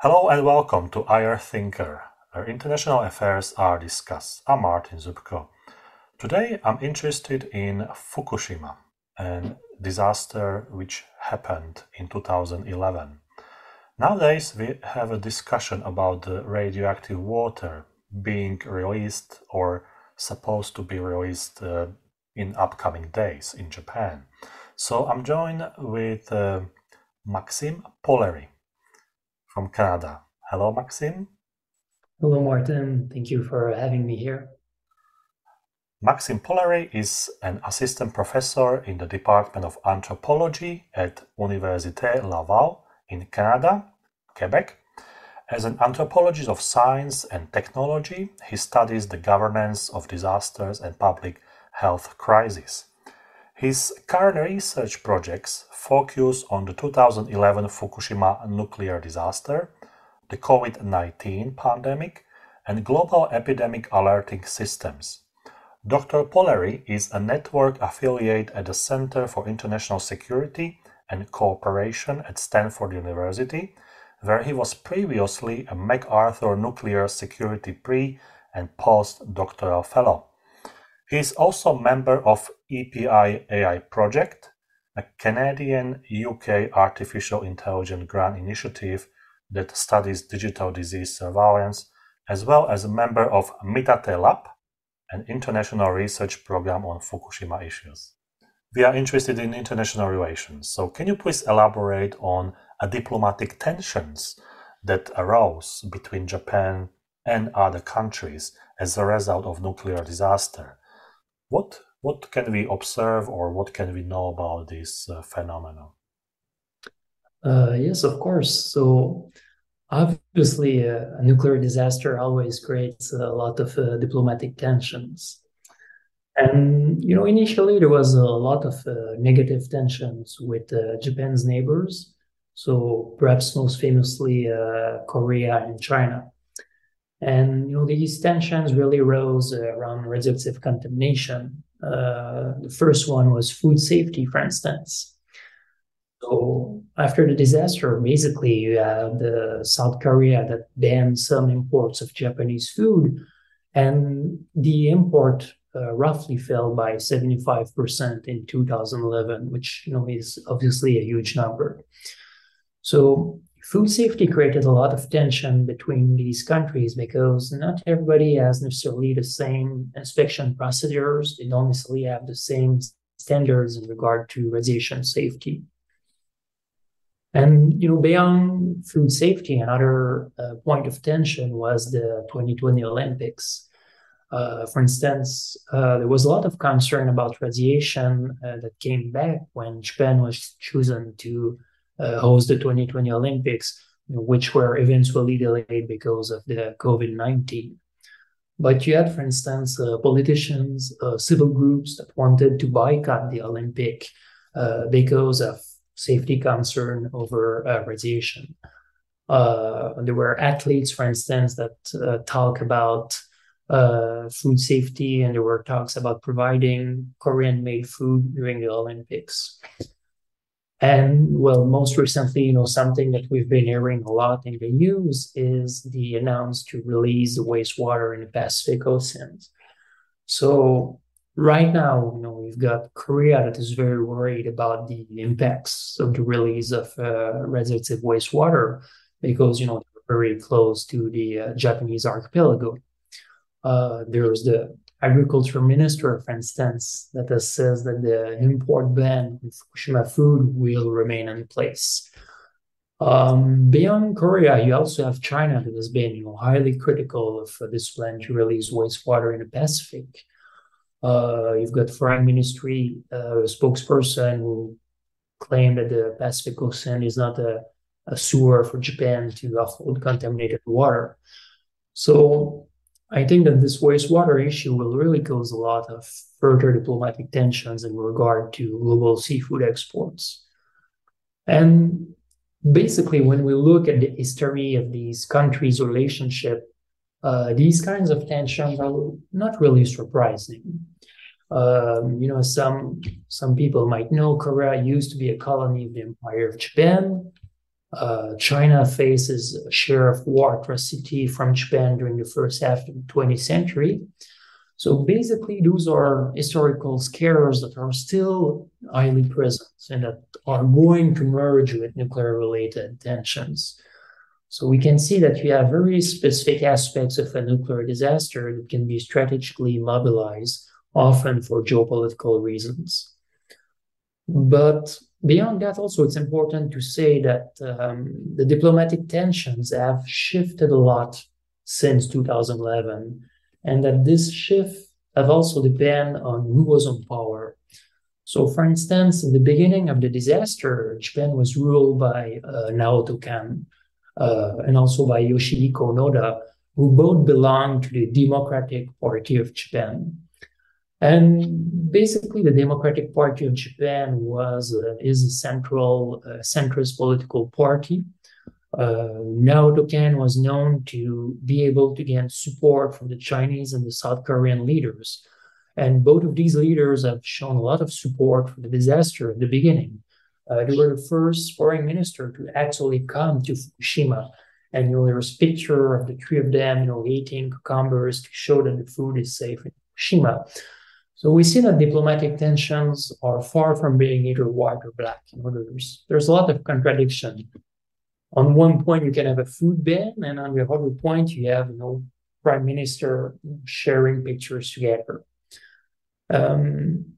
Hello and welcome to IR Thinker, where international affairs are discussed. I'm Martin Zubko. Today I'm interested in Fukushima, a disaster which happened in 2011. Nowadays we have a discussion about the radioactive water being released or supposed to be released uh, in upcoming days in Japan. So I'm joined with uh, Maxime Polleri from Canada. Hello, Maxime. Hello, Martin. Thank you for having me here. Maxime Polleri is an assistant professor in the Department of Anthropology at Université Laval in Canada, Quebec. As an anthropologist of science and technology, he studies the governance of disasters and public health crises. His current research projects focus on the 2011 Fukushima nuclear disaster, the COVID 19 pandemic, and global epidemic alerting systems. Dr. Polleri is a network affiliate at the Center for International Security and Cooperation at Stanford University, where he was previously a MacArthur Nuclear Security pre and post-doctoral fellow. He is also a member of EPI AI Project, a Canadian UK artificial intelligence grant initiative that studies digital disease surveillance, as well as a member of Mitate Lab, an international research program on Fukushima issues. We are interested in international relations, so can you please elaborate on diplomatic tensions that arose between Japan and other countries as a result of nuclear disaster? What what can we observe or what can we know about this uh, phenomenon? Uh, yes, of course. So obviously, uh, a nuclear disaster always creates a lot of uh, diplomatic tensions. And you know, initially there was a lot of uh, negative tensions with uh, Japan's neighbors. So perhaps most famously, Korea and China. And you know, these tensions really rose around radioactive contamination. Uh, the first one was food safety, for instance. So after the disaster, basically you had the South Korea that banned some imports of Japanese food, and the import uh, roughly fell by 75% in 2011, which you know is obviously a huge number. So food safety created a lot of tension between these countries because not everybody has necessarily the same inspection procedures. They don't necessarily have the same standards in regard to radiation safety. And you know, beyond food safety, another uh, point of tension was the 2020 Olympics. Uh, for instance, uh, there was a lot of concern about radiation uh, that came back when Japan was chosen to host the 2020 Olympics, which were eventually delayed because of the COVID 19. But you had, for instance, uh, politicians, uh, civil groups that wanted to boycott the Olympic uh, because of safety concern over uh, radiation. Uh, there were athletes, for instance, that talk about food safety, and there were talks about providing Korean-made food during the Olympics. And well, most recently, you know, something that we've been hearing a lot in the news is the announced to release the wastewater in the Pacific Oceans. So right now, you know, we've got Korea that is very worried about the impacts of the release of uh, radioactive wastewater because you know they're very close to the uh, Japanese archipelago. Uh, there's the agriculture minister, for instance, that says that the import ban on Fukushima food will remain in place. Um, beyond Korea, you also have China that has been you know, highly critical of uh, this plan to release wastewater in the Pacific. Uh, you've got foreign ministry uh, spokesperson who claimed that the Pacific Ocean is not a, a sewer for Japan to offload contaminated water. So I think that this wastewater issue will really cause a lot of further diplomatic tensions in regard to global seafood exports. And basically, when we look at the history of these countries' relationship, uh, these kinds of tensions are not really surprising. Um, you know, some some people might know Korea used to be a colony of the Empire of Japan, Uh, China faces a share of war atrocity from Japan during the first half of the 20th century. So basically, those are historical scares that are still highly present and that are going to merge with nuclear related tensions. So we can see that you have very specific aspects of a nuclear disaster that can be strategically mobilized, often for geopolitical reasons. But beyond that, also, it's important to say that um, the diplomatic tensions have shifted a lot since 2011, and that this shift have also depend on who was on power. So, for instance, in the beginning of the disaster, Japan was ruled by uh, Naoto Kan uh, and also by Yoshihiko Noda, who both belonged to the Democratic Party of Japan. And basically, the Democratic Party of Japan was uh, is a central uh, centrist political party. Uh, Naoto Kan was known to be able to gain support from the Chinese and the South Korean leaders. And both of these leaders have shown a lot of support for the disaster at the beginning. Uh, they were the first foreign minister to actually come to Fukushima. And you know, there was a picture of the three of them, you know, eating cucumbers to show that the food is safe in Fukushima. So we see that diplomatic tensions are far from being either white or black. You know, there's there's a lot of contradiction. On one point, you can have a food ban, and on the other point, you have you know prime minister sharing pictures together. Um,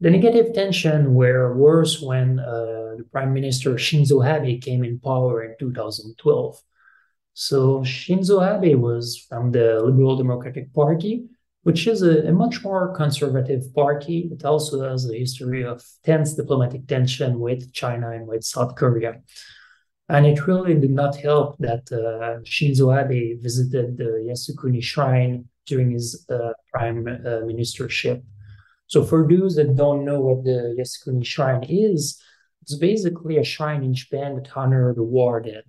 the negative tension were worse when uh, the prime minister Shinzo Abe came in power in 2012. So Shinzo Abe was from the Liberal Democratic Party, which is a, a, much more conservative party. It also has a history of tense diplomatic tension with China and with South Korea. And it really did not help that uh, Shinzo Abe visited the Yasukuni Shrine during his uh, prime uh, ministership. So, for those that don't know what the Yasukuni Shrine is, it's basically a shrine in Japan that honors the war dead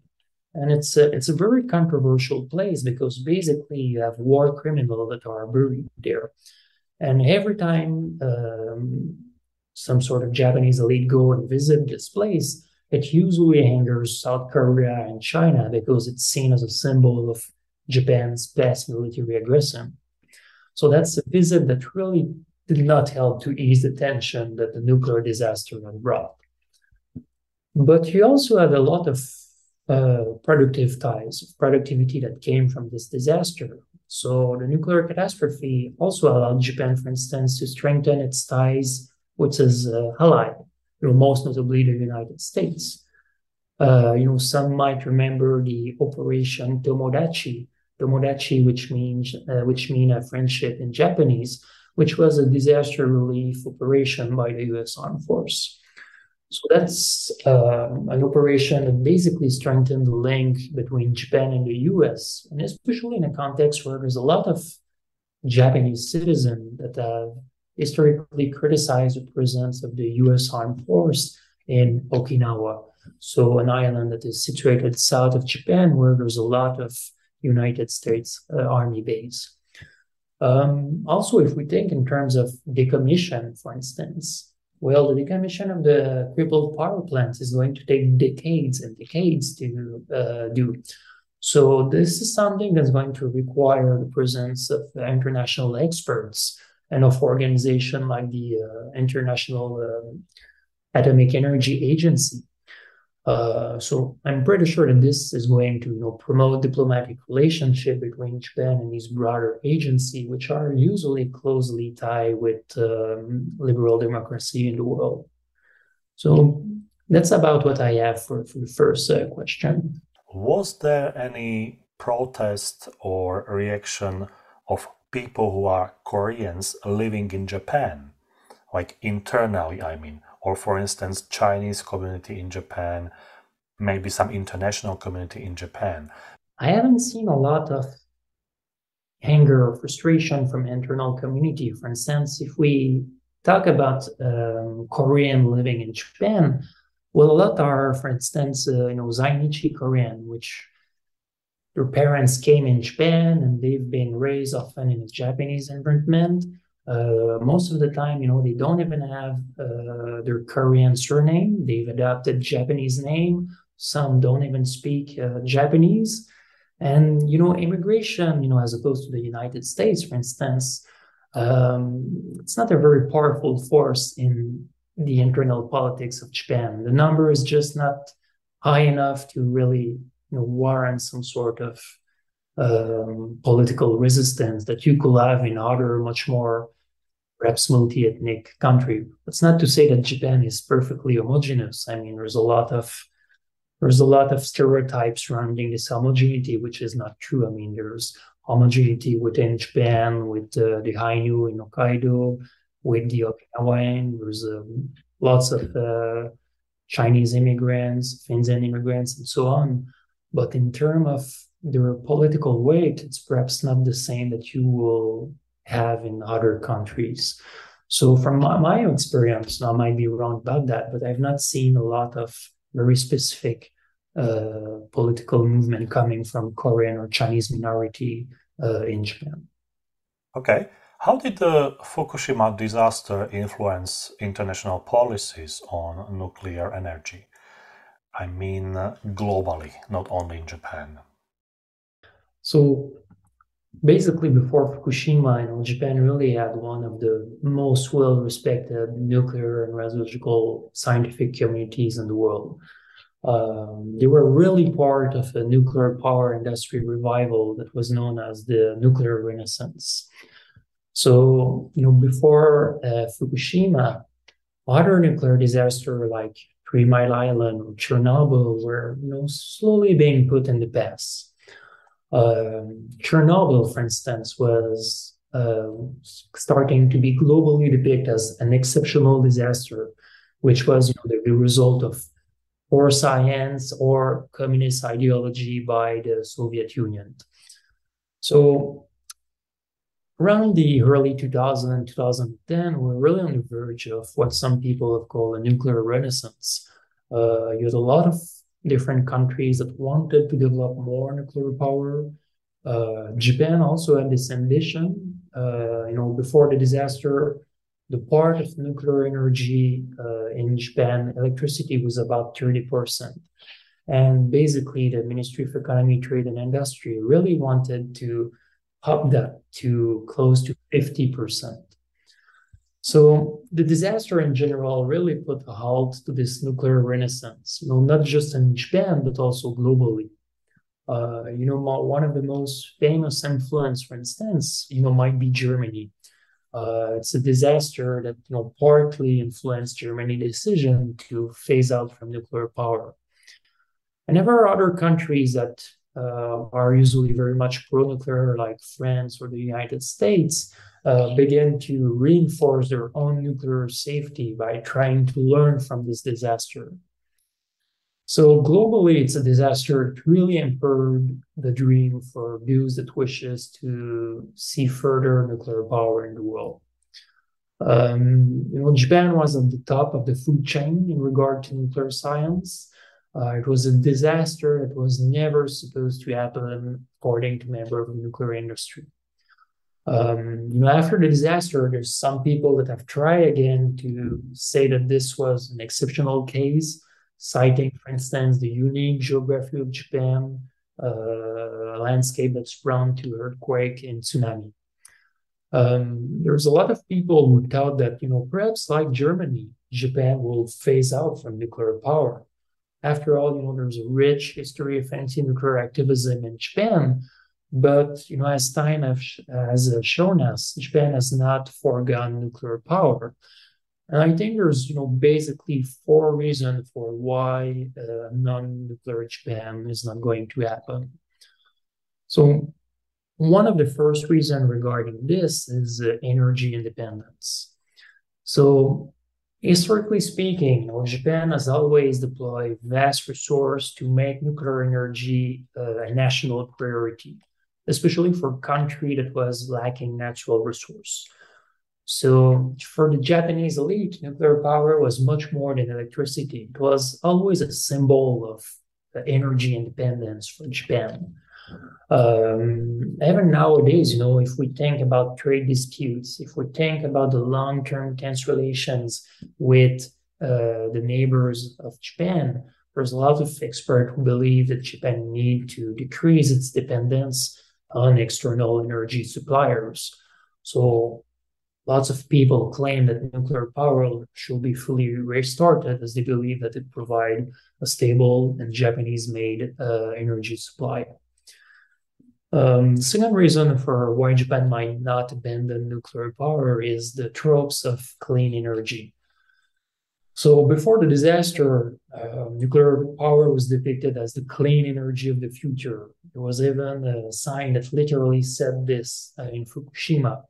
and it's a, it's a very controversial place because basically you have war criminals that are buried there. And every time um, some sort of japanese elite go and visit this place it usually angers south korea and china because it's seen as a symbol of japan's past military aggression. So that's a visit that really did not help to ease the tension that the nuclear disaster had brought. But you also had a lot of uh, productive ties of productivity that came from this disaster. So the nuclear catastrophe also allowed Japan, for instance, to strengthen its ties with its uh, ally, you know, most notably the United States. Uh, you know, some might remember the Operation Tomodachi, Tomodachi, which means uh, which mean a friendship in Japanese, which was a disaster relief operation by the U.S. Armed Force. So that's uh, an operation that basically strengthened the link between Japan and the US, and especially in a context where there's a lot of Japanese citizens that have historically criticized the presence of the US armed force in Okinawa. So, an island that is situated south of Japan, where there's a lot of United States uh, Army base. Um, also, if we think in terms of decommission, for instance, well, the decommission of the crippled power plants is going to take decades and decades to uh, do. So this is something that's going to require the presence of international experts and of organizations like the uh, International uh, Atomic Energy Agency uh, so I'm pretty sure that this is going to you know, promote diplomatic relationship between Japan and these broader agency, which are usually closely tied with um, liberal democracy in the world. So that's about what I have for, for the first uh, question. Was there any protest or reaction of people who are Koreans living in Japan? Like internally, I mean or for instance chinese community in japan maybe some international community in japan? I haven't seen a lot of anger or frustration from internal community. For instance if we talk about um, korean living in japan well a lot are for instance uh, you know zainichi korean which their parents came in japan and they've been raised often in a japanese environment most of the time, you know, they don't even have uh, their Korean surname. They've adopted Japanese name. Some don't even speak uh, Japanese. And, you know, immigration, you know, as opposed to the United States, for instance, um, it's not a very powerful force in the internal politics of Japan. The number is just not high enough to really you know, warrant some sort of um, political resistance that you could have in other much more perhaps multi-ethnic country. That's not to say that Japan is perfectly homogeneous. I mean, there's a lot of there's a lot of stereotypes surrounding this homogeneity, which is not true. I mean, there's homogeneity within Japan with uh, the Ainu in Hokkaido, with the Okinawan. There's um, lots of uh, Chinese immigrants, Finnish immigrants, and so on. But in terms of their political weight, it's perhaps not the same that you will have in other countries. So, from my, my experience, I might be wrong about that, but I've not seen a lot of very specific uh, political movement coming from Korean or Chinese minority uh, in Japan. Okay. How did the Fukushima disaster influence international policies on nuclear energy? I mean, globally, not only in Japan. So, basically, before Fukushima, you know, Japan really had one of the most well-respected nuclear and radiological scientific communities in the world. Um, they were really part of a nuclear power industry revival that was known as the nuclear renaissance. So, you know, before uh, Fukushima, other nuclear disasters like Three Mile Island or Chernobyl were, you know, slowly being put in the past. Um, Chernobyl, for instance, was uh, starting to be globally depicted as an exceptional disaster, which was you know, the, result of poor science or communist ideology by the Soviet Union. So around the early 2000 2010 we're really on the verge of what some people have called a nuclear renaissance uh, you had a lot of different countries that wanted to develop more nuclear power. Uh, japan also had this ambition. Uh, you know before the disaster the part of nuclear energy uh, in japan electricity was about 30% and basically the ministry of economy trade and industry really wanted to up that to close to 50%. So the disaster in general really put a halt to this nuclear renaissance, you know, not just in Japan, but also globally. Uh, you know, one of the most famous influence, for instance, you know, might be Germany. Uh, it's a disaster that, you know, partly influenced Germany's decision to phase out from nuclear power. And there are other countries that uh, are usually very much pro-nuclear, like France or the United States, uh, begin to reinforce their own nuclear safety by trying to learn from this disaster. So globally, it's a disaster that really impaired the dream for those that wishes to see further nuclear power in the world. Um, you know, Japan was at the top of the food chain in regard to nuclear science. Uh, it was a disaster that was never supposed to happen, according to members of the nuclear industry. Um, you know, after the disaster, there's some people that have tried again to say that this was an exceptional case, citing, for instance, the unique geography of Japan, uh, a landscape that's prone to earthquake and tsunami. Um, there's a lot of people who thought that, you know, perhaps like Germany, Japan will phase out from nuclear power. After all, you know, there's a rich history of anti-nuclear activism in Japan, but you know, as time has shown us, Japan has not foregone nuclear power. And I think there's, you know, basically four reasons for why uh, non-nuclear Japan is not going to happen. So one of the first reasons regarding this is uh, energy independence. So Historically speaking, you know, Japan has always deployed vast resources to make nuclear energy uh, a national priority, especially for a country that was lacking natural resource. So for the Japanese elite, nuclear power was much more than electricity. It was always a symbol of energy independence for Japan. Um, even nowadays, you know, if we think about trade disputes, if we think about the long term tense relations with uh, the neighbors of Japan, there's a lot of experts who believe that Japan need to decrease its dependence on external energy suppliers. So lots of people claim that nuclear power should be fully restarted as they believe that it provide a stable and Japanese-made uh, energy supply. Um, second reason for why Japan might not abandon nuclear power is the tropes of clean energy. So before the disaster, uh, nuclear power was depicted as the clean energy of the future. There was even a sign that literally said this uh, in Fukushima.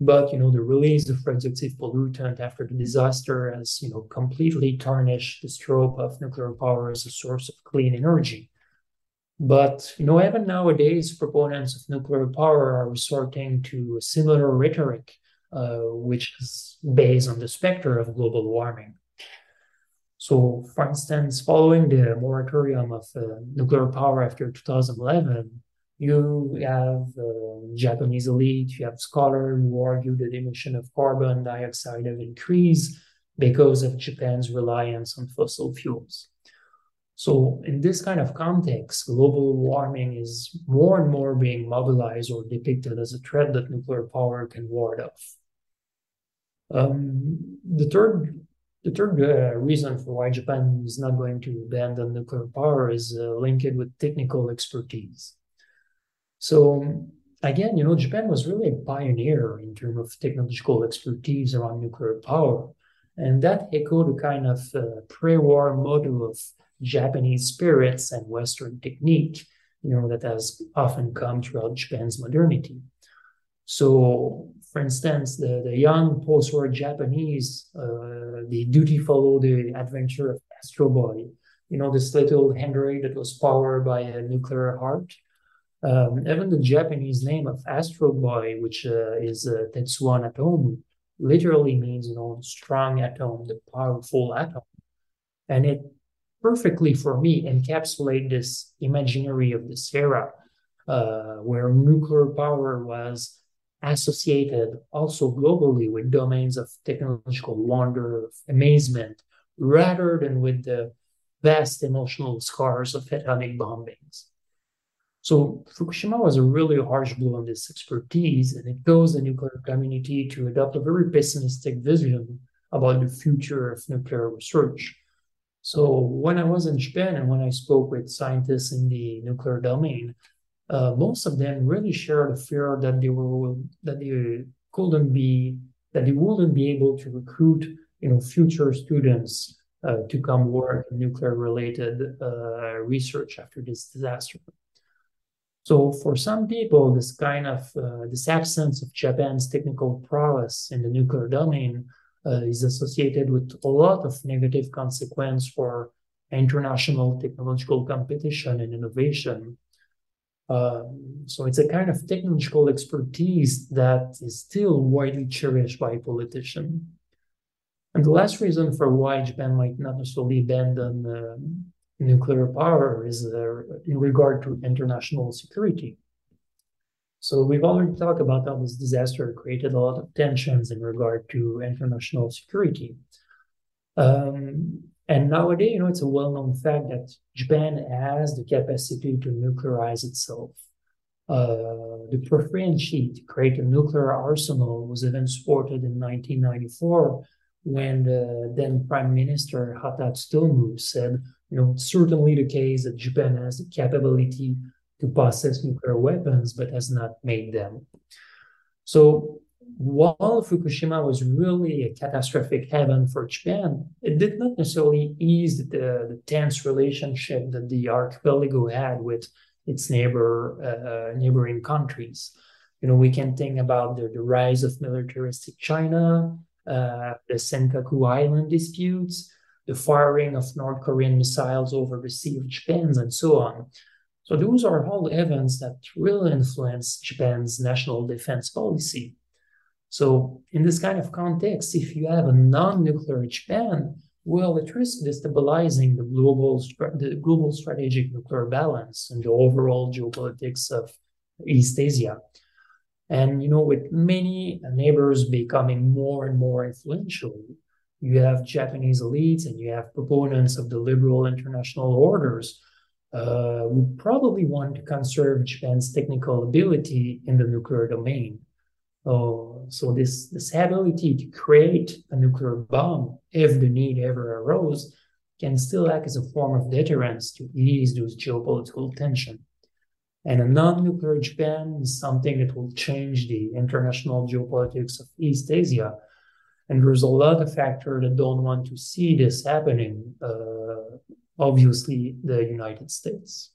But you know, the release of radioactive pollutant after the disaster has you know completely tarnished the trope of nuclear power as a source of clean energy. But you know, even nowadays, proponents of nuclear power are resorting to a similar rhetoric, uh, which is based on the specter of global warming. So, for instance, following the moratorium of uh, nuclear power after 2011, you have uh, Japanese elite, you have scholars who argue that emission of carbon dioxide have increased because of Japan's reliance on fossil fuels. So, in this kind of context, global warming is more and more being mobilized or depicted as a threat that nuclear power can ward off. Um, the third, the third uh, reason for why Japan is not going to abandon nuclear power is uh, linked with technical expertise. So again, you know, Japan was really a pioneer in terms of technological expertise around nuclear power, and that echoed a kind of uh, pre-war model of Japanese spirits and Western technique, you know, that has often come throughout Japan's modernity. So, for instance, the, the young post-war Japanese, uh, they duty follow the adventure of Astro Boy, you know, this little android that was powered by a nuclear heart. Um, even the Japanese name of Astro Boy, which uh, is uh, Tetsuwan atom, literally means, you know, strong atom, the powerful atom. And it perfectly for me encapsulate this imaginary of this era uh, where nuclear power was associated also globally with domains of technological wonder, of amazement, rather than with the vast emotional scars of atomic bombings. So Fukushima was a really harsh blow on this expertise, and it caused the nuclear community to adopt a very pessimistic vision about the future of nuclear research. So when I was in Japan and when I spoke with scientists in the nuclear domain, uh, most of them really shared a fear that they were that they couldn't be that they wouldn't be able to recruit you know future students uh, to come work in nuclear related uh, research after this disaster. So for some people, this kind of uh, this absence of Japan's technical prowess in the nuclear domain uh, is associated with a lot of negative consequence for international technological competition and innovation. Um, so it's a kind of technological expertise that is still widely cherished by politicians. And the last reason for why Japan might not necessarily abandon uh, nuclear power is uh, in regard to international security. So we've already talked about how this disaster created a lot of tensions in regard to international security. Um, and nowadays, you know, it's a well-known fact that Japan has the capacity to nuclearize itself. Uh, the preference sheet to create a nuclear arsenal was even supported in 1994 when the then Prime Minister Hata Tsutomu said, you know, it's certainly the case that Japan has the capability to possess nuclear weapons, but has not made them. So while Fukushima was really a catastrophic heaven for Japan, it did not necessarily ease the, the tense relationship that the archipelago had with its neighbor uh, neighboring countries. You know, we can think about the, the rise of militaristic China, uh, the Senkaku Island disputes, the firing of North Korean missiles over the Sea of Japan, and so on. So those are all events that will influence Japan's national defense policy. So in this kind of context, if you have a non-nuclear Japan, well, it risks destabilizing the global the global strategic nuclear balance and the overall geopolitics of East Asia. And you know, with many neighbors becoming more and more influential, you have Japanese elites and you have proponents of the liberal international orders uh, would probably want to conserve Japan's technical ability in the nuclear domain. Uh, so this this ability to create a nuclear bomb if the need ever arose can still act as a form of deterrence to ease those geopolitical tension. And a non-nuclear Japan is something that will change the international geopolitics of East Asia. And there's a lot of factors that don't want to see this happening. Uh, obviously, the United States.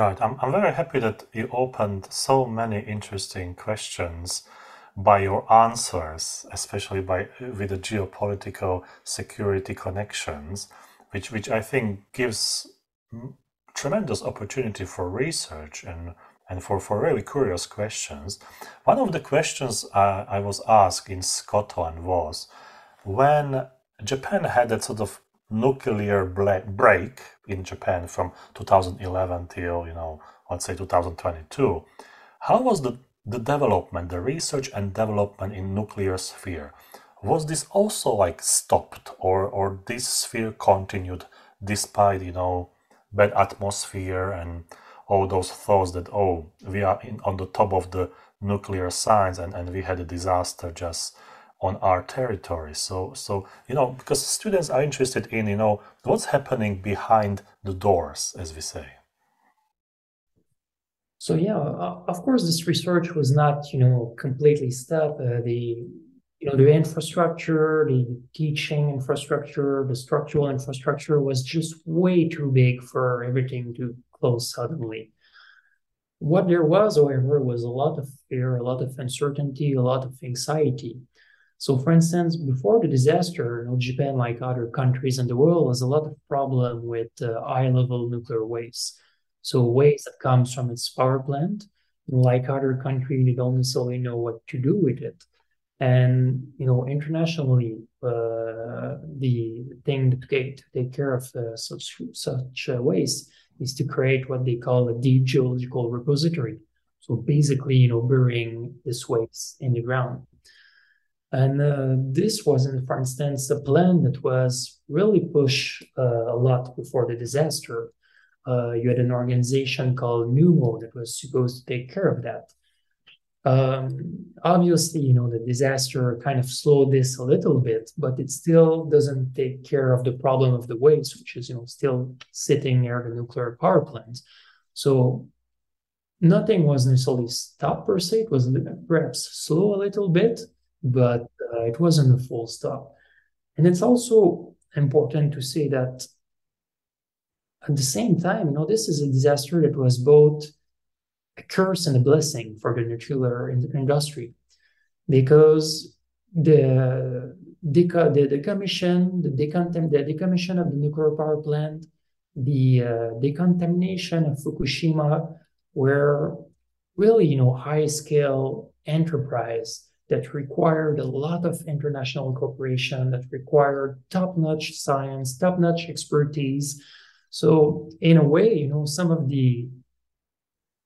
Right. I'm, I'm very happy that you opened so many interesting questions by your answers, especially by with the geopolitical security connections, which which I think gives tremendous opportunity for research and and for, for really curious questions. One of the questions uh, I was asked in Scotland was when Japan had that sort of nuclear break in Japan from 2011 till you know let's say 2022 how was the the development the research and development in nuclear sphere? Was this also like stopped or or this sphere continued despite you know bad atmosphere and all those thoughts that oh we are in, on the top of the nuclear science and, and we had a disaster just on our territory. So, so you know, because students are interested in, you know, what's happening behind the doors, as we say. So yeah, of course, this research was not, you know, completely stopped. Uh, the, you know, the infrastructure, the teaching infrastructure, the structural infrastructure was just way too big for everything to close suddenly. What there was, however, was a lot of fear, a lot of uncertainty, a lot of anxiety. So, for instance, before the disaster, you know, Japan, like other countries in the world, has a lot of problem with uh, high-level nuclear waste. So, waste that comes from its power plant, like other countries, they don't necessarily know what to do with it. And you know, internationally, uh, the thing to take, to take care of uh, such such uh, waste is to create what they call a deep geological repository. So basically, you know, burying this waste in the ground. And uh, this wasn't, for instance, a plan that was really pushed uh, a lot before the disaster. Uh, you had an organization called NUMO that was supposed to take care of that. Um, obviously, you know, the disaster kind of slowed this a little bit, but it still doesn't take care of the problem of the waste, which is, you know, still sitting near the nuclear power plants. So nothing was necessarily stopped per se. It was perhaps slow a little bit, but uh, it wasn't a full stop. And it's also important to say that at the same time, you know, this is a disaster that was both a curse and a blessing for the nuclear industry because the the, the decommission, the, decontam- the decommission of the nuclear power plant, the uh, decontamination of Fukushima were really, you know, high scale enterprise that required a lot of international cooperation, that required top-notch science, top-notch expertise. So in a way, you know, some of the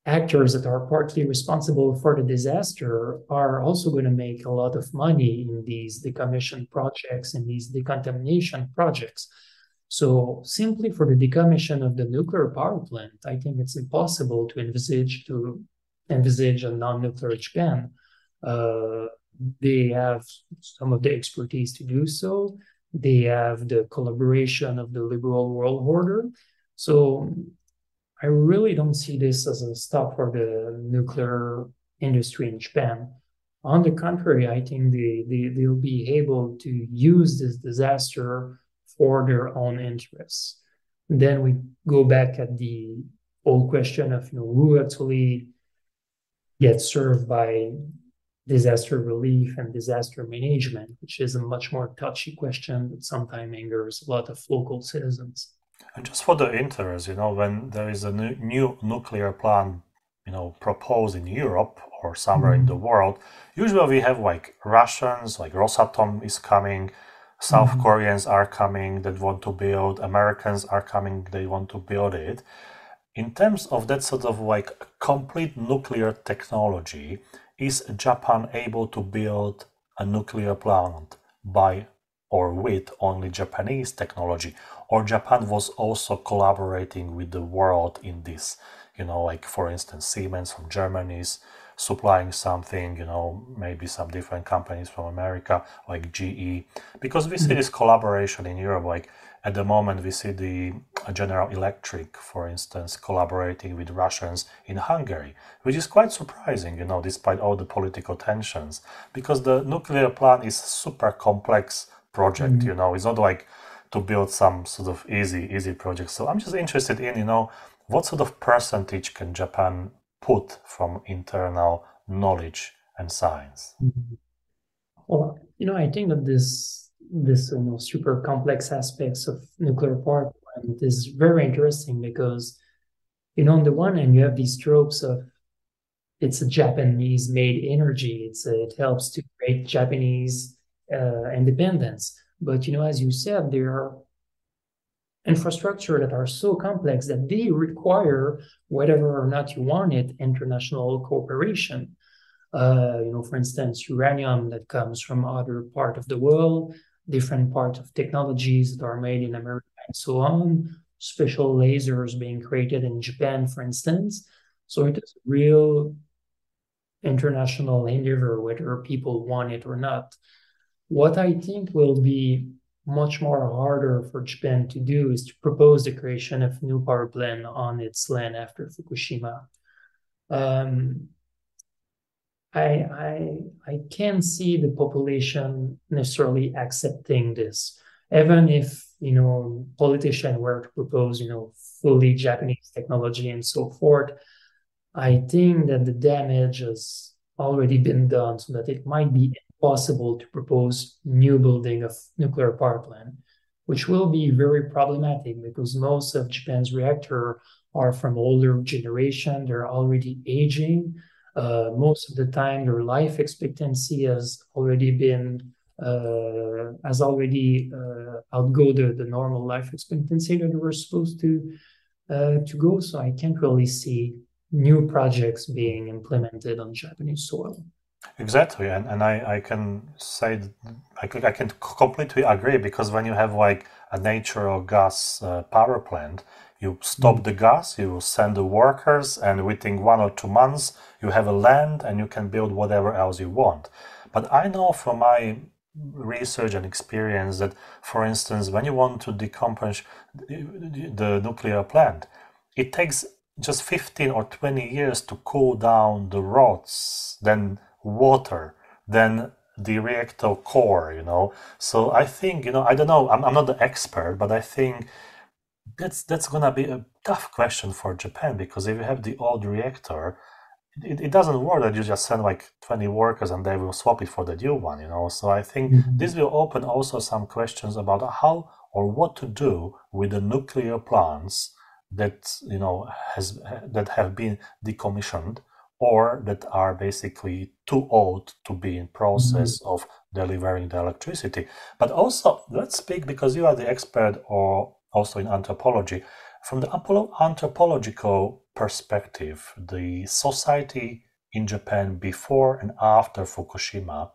actors that are partly responsible for the disaster are also going to make a lot of money in these decommission projects and these decontamination projects. So simply for the decommission of the nuclear power plant, I think it's impossible to envisage to envisage a non-nuclear Japan. Uh, they have some of the expertise to do so. They have the collaboration of the liberal world order. So I really don't see this as a stop for the nuclear industry in Japan. On the contrary, I think they, they, they'll be able to use this disaster for their own interests. then we go back at the old question of you know who actually gets served by disaster relief and disaster management, which is a much more touchy question that sometimes angers a lot of local citizens. And just for the interest, you know, when there is a new, new nuclear plant, you know, proposed in Europe or somewhere mm-hmm. in the world, usually we have like Russians, like Rosatom is coming, South mm-hmm. Koreans are coming that want to build, Americans are coming, they want to build it. In terms of that sort of like complete nuclear technology, is Japan able to build a nuclear plant by or with only Japanese technology, or Japan was also collaborating with the world in this. You know, like for instance, Siemens from Germany is supplying something, you know, maybe some different companies from America, like GE, because we see mm-hmm. this collaboration in Europe. Like at the moment, we see the General Electric, for instance, collaborating with Russians in Hungary, which is quite surprising, you know, despite all the political tensions, because the nuclear plant is a super complex project. Mm-hmm. You know, it's not like to build some sort of easy easy project. So I'm just interested in, you know, what sort of percentage can Japan put from internal knowledge and science? Mm-hmm. Well, you know, I think that this this you know super complex aspects of nuclear power plant is very interesting because you know on the one hand you have these tropes of it's a Japanese made energy. It's a, it helps to create Japanese uh, independence. But you know, as you said, there are infrastructure that are so complex that they require, whether or not you want it, international cooperation. Uh, you know, for instance, uranium that comes from other part of the world, different parts of technologies that are made in America and so on, special lasers being created in Japan, for instance. So it is a real international endeavor, whether people want it or not. What I think will be much more harder for Japan to do is to propose the creation of new power plant on its land after Fukushima. Um, I, I I can't see the population necessarily accepting this, even if you know politicians were to propose you know fully Japanese technology and so forth. I think that the damage has already been done, so that it might be impossible to propose new building of nuclear power plant, which will be very problematic because most of Japan's reactor are from older generation. They're already aging. Uh, most of the time, their life expectancy has already been uh, has already uh, outgo the, the normal life expectancy that were supposed to uh, to go. So I can't really see new projects being implemented on Japanese soil. Exactly, and, and I, I can say I, can, I can completely agree because when you have like a natural gas uh, power plant, you stop mm. the gas, you send the workers, and within one or two months you have a land and you can build whatever else you want. But I know from my research and experience that, for instance, when you want to decompose the nuclear plant, it takes just 15 or 20 years to cool down the rods. Then water then the reactor core, you know. So I think, you know, I don't know, I'm, I'm not the expert, but I think that's that's gonna be a tough question for Japan because if you have the old reactor, it, it doesn't work that you just send like 20 workers and they will swap it for the new one, you know. So I think mm-hmm. this will open also some questions about how or what to do with the nuclear plants that you know has that have been decommissioned or that are basically too old to be in process mm-hmm. of delivering the electricity. But also, let's speak because you are the expert or also in anthropology. From the anthropological perspective, the society in Japan before and after Fukushima.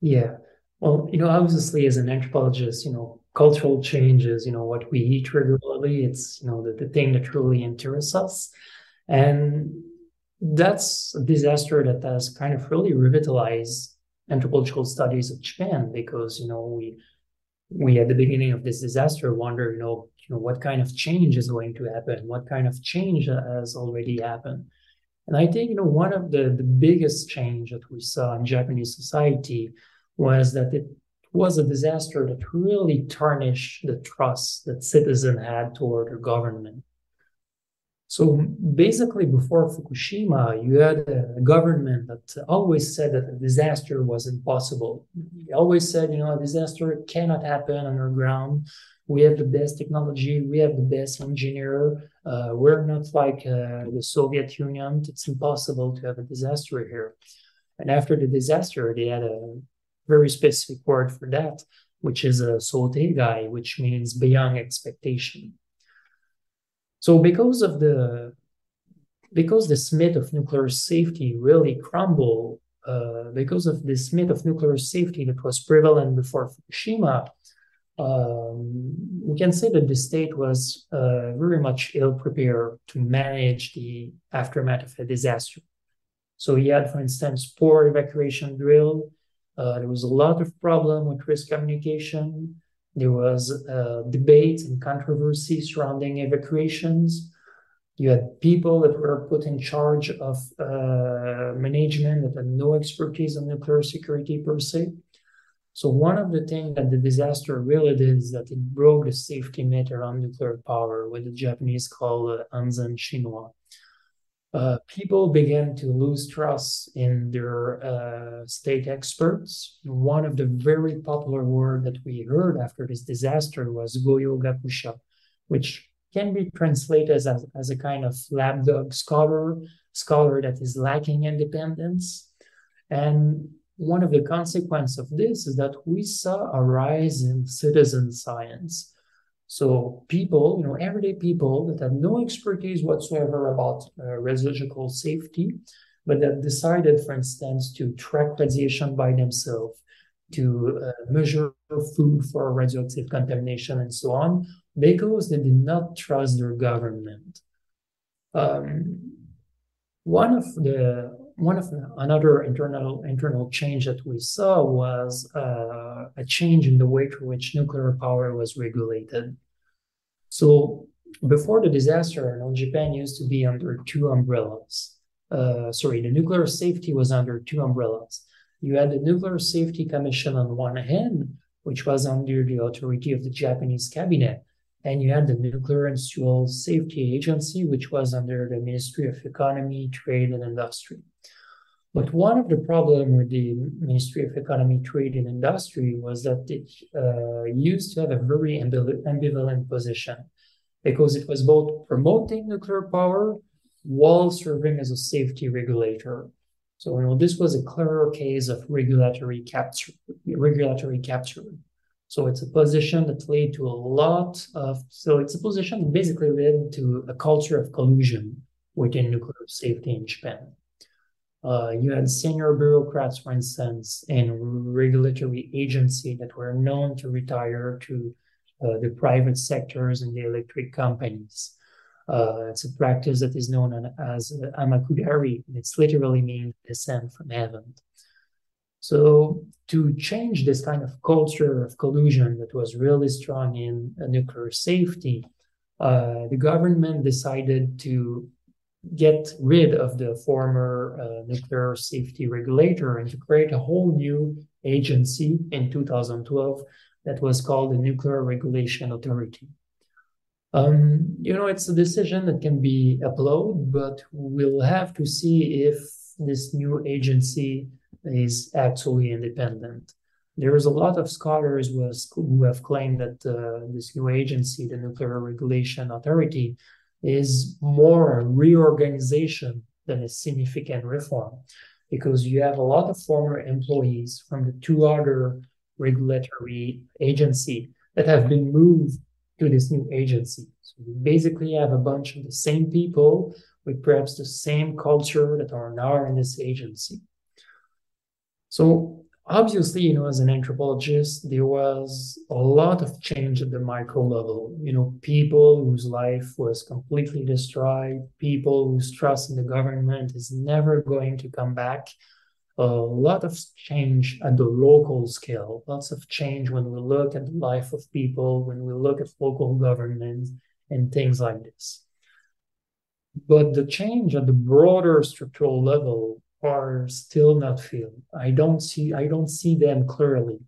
Yeah. Well, you know, obviously, as an anthropologist, you know, cultural changes, you know, what we eat regularly, it's, you know, the, the thing that really interests us. And that's a disaster that has kind of really revitalized anthropological studies of Japan because you know we we at the beginning of this disaster wonder you know you know what kind of change is going to happen? What kind of change has already happened? And I think you know one of the the biggest change that we saw in Japanese society was that it was a disaster that really tarnished the trust that citizens had toward the government so basically, before Fukushima, you had a government that always said that a disaster was impossible. They always said, you know, a disaster cannot happen underground. We have the best technology, we have the best engineer. Uh, we're not like uh, the Soviet Union. It's impossible to have a disaster here. And after the disaster, they had a very specific word for that, which is a souteigai, which means beyond expectation. So because of the because the myth of nuclear safety really crumbled uh, because of this myth of nuclear safety that was prevalent before Fukushima, um, we can say that the state was uh, very much ill prepared to manage the aftermath of a disaster. So he had, for instance, poor evacuation drill. Uh, there was a lot of problem with risk communication. There was uh, debate and controversy surrounding evacuations. You had people that were put in charge of uh, management that had no expertise on nuclear security per se. So one of the things that the disaster really did is that it broke the safety myth around nuclear power, what the Japanese call uh, Anzen Shinwa. Uh, people began to lose trust in their uh, state experts. One of the very popular words that we heard after this disaster was Goyo Gakusha, which can be translated as, as, as a kind of lapdog scholar, scholar that is lacking independence. And one of the consequences of this is that we saw a rise in citizen science. So people, you know, everyday people that have no expertise whatsoever about uh, radiological safety, but that decided, for instance, to track radiation by themselves, to uh, measure food for radioactive contamination and so on, because they did not trust their government. Um, one of the one of the, another internal internal change that we saw was uh, a change in the way through which nuclear power was regulated. So before the disaster, you know, Japan used to be under two umbrellas. Uh, sorry, the nuclear safety was under two umbrellas. You had the Nuclear Safety Commission on one hand, which was under the authority of the Japanese cabinet, and you had the Nuclear and Fuel Safety Agency, which was under the Ministry of Economy, Trade, and Industry. But one of the problems with the Ministry of Economy, Trade, and Industry was that it uh, used to have a very ambivalent position because it was both promoting nuclear power while serving as a safety regulator. So you know this was a clear case of regulatory capture. Regulatory capture. So it's a position that led to a lot of, so it's a position that basically led to a culture of collusion within nuclear safety in Japan. Uh, you had senior bureaucrats, for instance, in regulatory agency that were known to retire to uh, the private sectors and the electric companies. Uh, it's a practice that is known as amakudari. It's literally means descent from heaven. So to change this kind of culture of collusion that was really strong in nuclear safety, uh, the government decided to get rid of the former uh, nuclear safety regulator and to create a whole new agency in 2012 that was called the Nuclear Regulation Authority. Um, you know, it's a decision that can be applauded, but we'll have to see if this new agency is actually independent. There is a lot of scholars who, who have claimed that uh, this new agency, the Nuclear Regulation Authority, is more a reorganization than a significant reform because you have a lot of former employees from the two other regulatory agency that have been moved to this new agency. So you basically have a bunch of the same people with perhaps the same culture that are now in this agency. So obviously, you know, as an anthropologist, there was a lot of change at the micro level. You know, people whose life was completely destroyed, people whose trust in the government is never going to come back. A lot of change at the local scale, lots of change when we look at the life of people, when we look at local government and things like this. But the change at the broader structural level are still not filled. I don't see I don't see them clearly.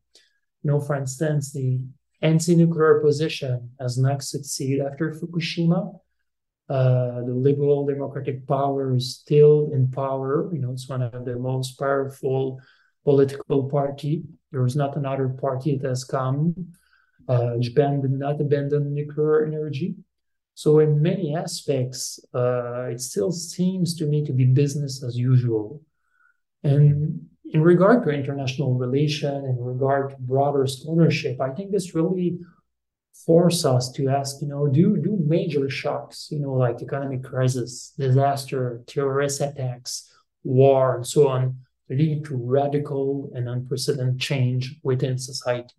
You know, for instance, the anti-nuclear position has not succeeded after Fukushima. Uh, the liberal democratic power is still in power. You know, it's one of the most powerful political party. There is not another party that has come. Uh, Japan did not abandon nuclear energy. So in many aspects, uh, it still seems to me to be business as usual. And in regard to international relation, in regard to broader scholarship, I think this really force us to ask, you know, do do major shocks, you know, like economic crisis, disaster, terrorist attacks, war, and so on, lead to radical and unprecedented change within society.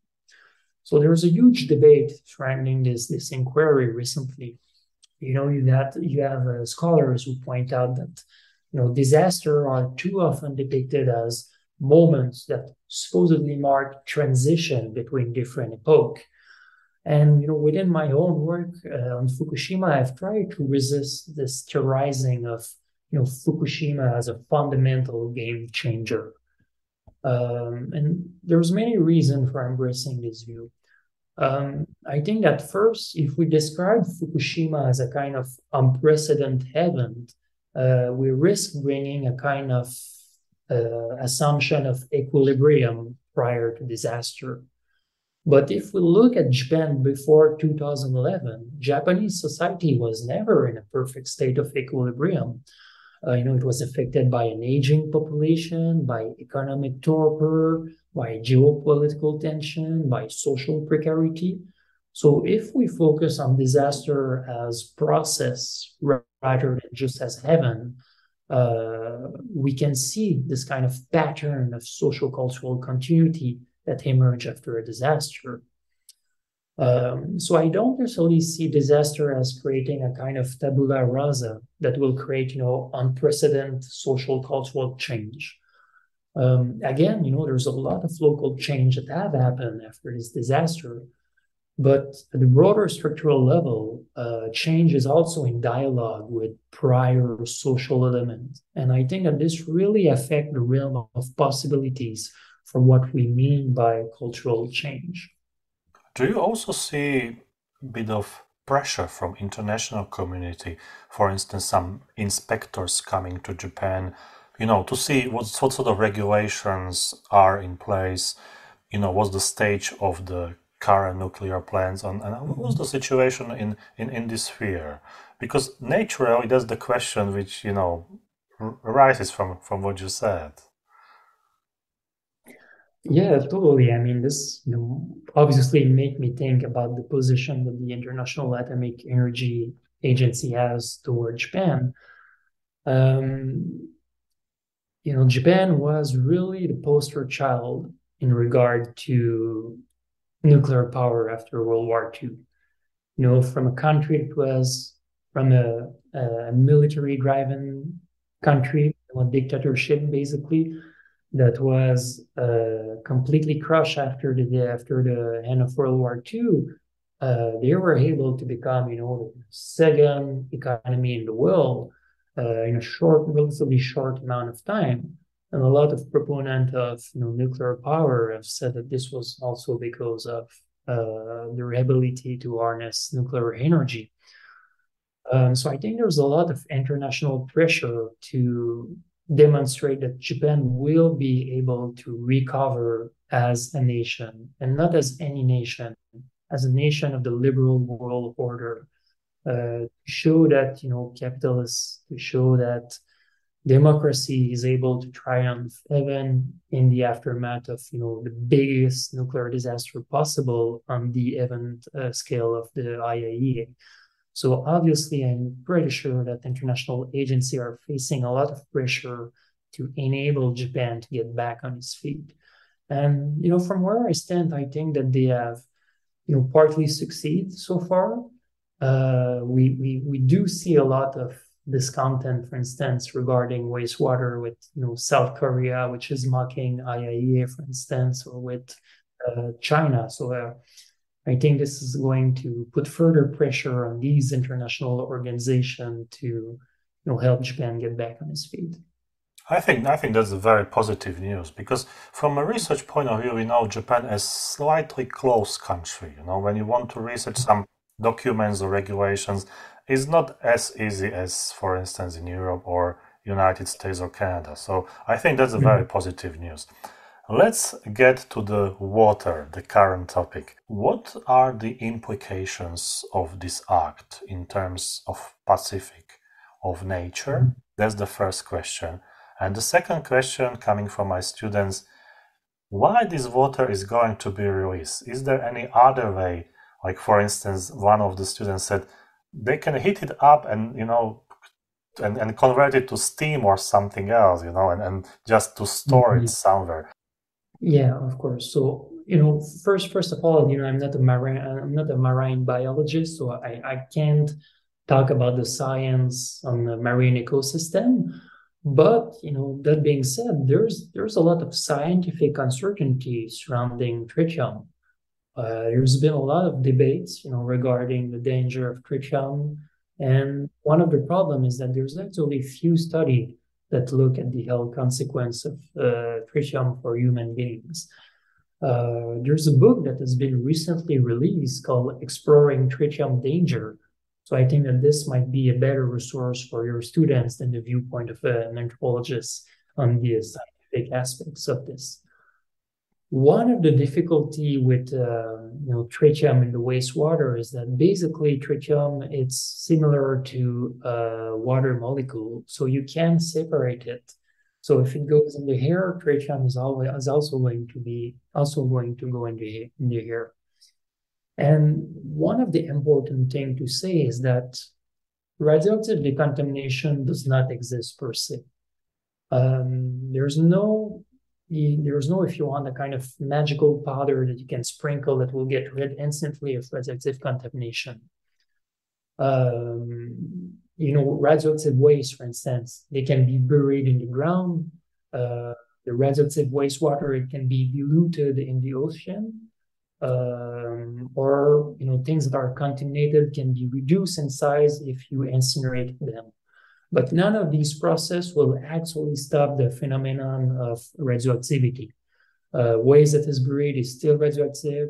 So there was a huge debate surrounding this, this inquiry recently. You know, you have, you have uh, scholars who point out that, you know, disaster are too often depicted as moments that supposedly mark transition between different epochs. And you know, within my own work uh, on Fukushima, I've tried to resist this theorizing of you know Fukushima as a fundamental game changer. Um, and there's many reasons for embracing this view. Um, I think that first, if we describe Fukushima as a kind of unprecedented event, uh, we risk bringing a kind of uh, assumption of equilibrium prior to disaster. But if we look at Japan before 2011, Japanese society was never in a perfect state of equilibrium. Uh, you know, it was affected by an aging population, by economic torpor, by geopolitical tension, by social precarity. So if we focus on disaster as process rather than just as heaven, uh, we can see this kind of pattern of social cultural continuity that emerge after a disaster. Um, so I don't necessarily see disaster as creating a kind of tabula rasa that will create, you know, unprecedented social cultural change. Um, again, you know, there's a lot of local change that have happened after this disaster, but at the broader structural level, uh, change is also in dialogue with prior social elements, and I think that this really affect the realm of possibilities for what we mean by cultural change. Do you also see a bit of pressure from international community? For instance, some inspectors coming to Japan, you know, to see what, what sort of regulations are in place, you know, what's the stage of the current nuclear plants and, and mm-hmm. what's the situation in, in, in this sphere? Because naturally, that's the question which, you know, arises from, from what you said. Yeah, totally. I mean, this you know, obviously make me think about the position that the International Atomic Energy Agency has toward Japan. Um, you know, Japan was really the poster child in regard to nuclear power after World War II. You know, from a country that was from a, a military-driven country, a dictatorship basically, that was uh, completely crushed after the after the end of World War II, uh, they were able to become, you know, the second economy in the world uh, in a short, relatively short amount of time. And a lot of proponents of you know, nuclear power have said that this was also because of uh, their ability to harness nuclear energy. Um, so I think there's a lot of international pressure to demonstrate that Japan will be able to recover as a nation and not as any nation, as a nation of the liberal world order. Uh, to show that you know capitalists, to show that democracy is able to triumph even in the aftermath of you know the biggest nuclear disaster possible on the event uh, scale of the IAEA. So obviously, I'm pretty sure that international agencies are facing a lot of pressure to enable Japan to get back on its feet. And you know, from where I stand, I think that they have, you know, partly succeed so far. Uh, we we we do see a lot of discontent, for instance, regarding wastewater with you know South Korea, which is mocking IAEA, for instance, or with uh, China. So. Uh, I think this is going to put further pressure on these international organizations to you know, help Japan get back on its feet. I think I think that's very positive news because from a research point of view, we know Japan is slightly closed country. You know, when you want to research some documents or regulations, it's not as easy as, for instance, in Europe or United States or Canada. So I think that's a very mm-hmm. positive news. Let's get to the water, the current topic. What are the implications of this act in terms of Pacific, of nature? Mm-hmm. That's the first question. And the second question coming from my students, why this water is going to be released? Is there any other way? Like for instance, one of the students said they can heat it up and you know and, and convert it to steam or something else, you know, and, and just to store mm-hmm. it somewhere. Yeah, of course. So you know, first first of all, you know, I'm not a marine I'm not a marine biologist, so I, I can't talk about the science on the marine ecosystem. But you know, that being said, there's there's a lot of scientific uncertainty surrounding tritium. Uh, there's been a lot of debates, you know, regarding the danger of tritium, and one of the problems is that there's actually few studies that look at the health consequence of uh, tritium for human beings. Uh, there's a book that has been recently released called Exploring Tritium Danger, so I think that this might be a better resource for your students than the viewpoint of an anthropologist on the scientific aspects of this. One of the difficulty with uh, you know tritium in the wastewater is that basically tritium it's similar to a water molecule, so you can separate it. So if it goes in the air, tritium is always is also going to be also going to go in the in the air. And one of the important thing to say is that radioactive decontamination does not exist per se. Um, there's no there's no, if you want, a kind of magical powder that you can sprinkle that will get rid instantly of radioactive contamination. Um, you know, radioactive waste, for instance, they can be buried in the ground. Uh, the radioactive wastewater it can be diluted in the ocean um, or you know things that are contaminated can be reduced in size if you incinerate them. But none of these processes will actually stop the phenomenon of radioactivity. Uh, waste that is buried is still radioactive.